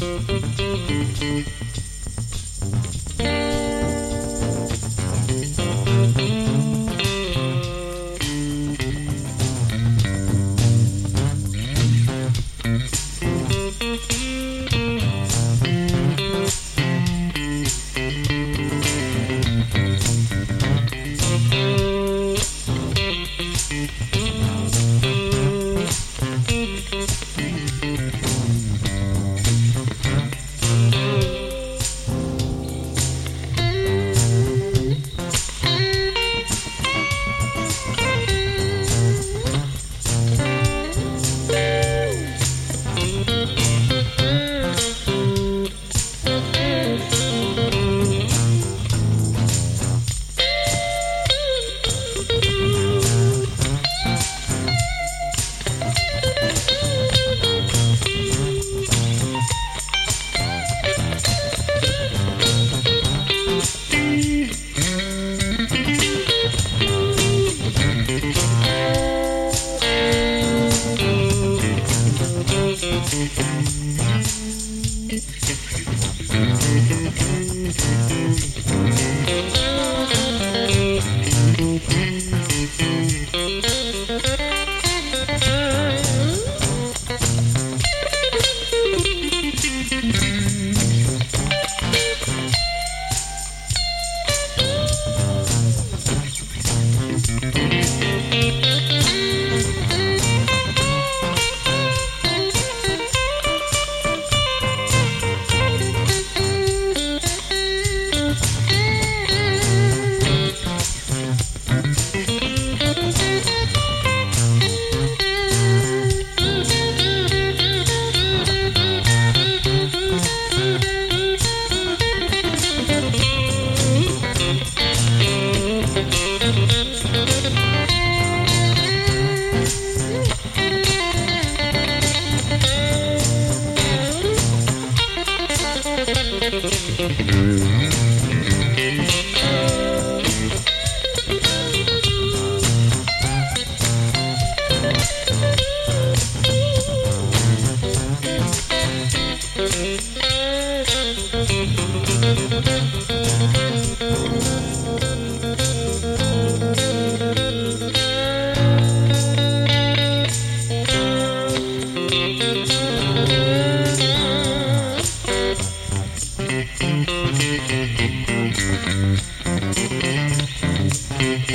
Thank Thank you.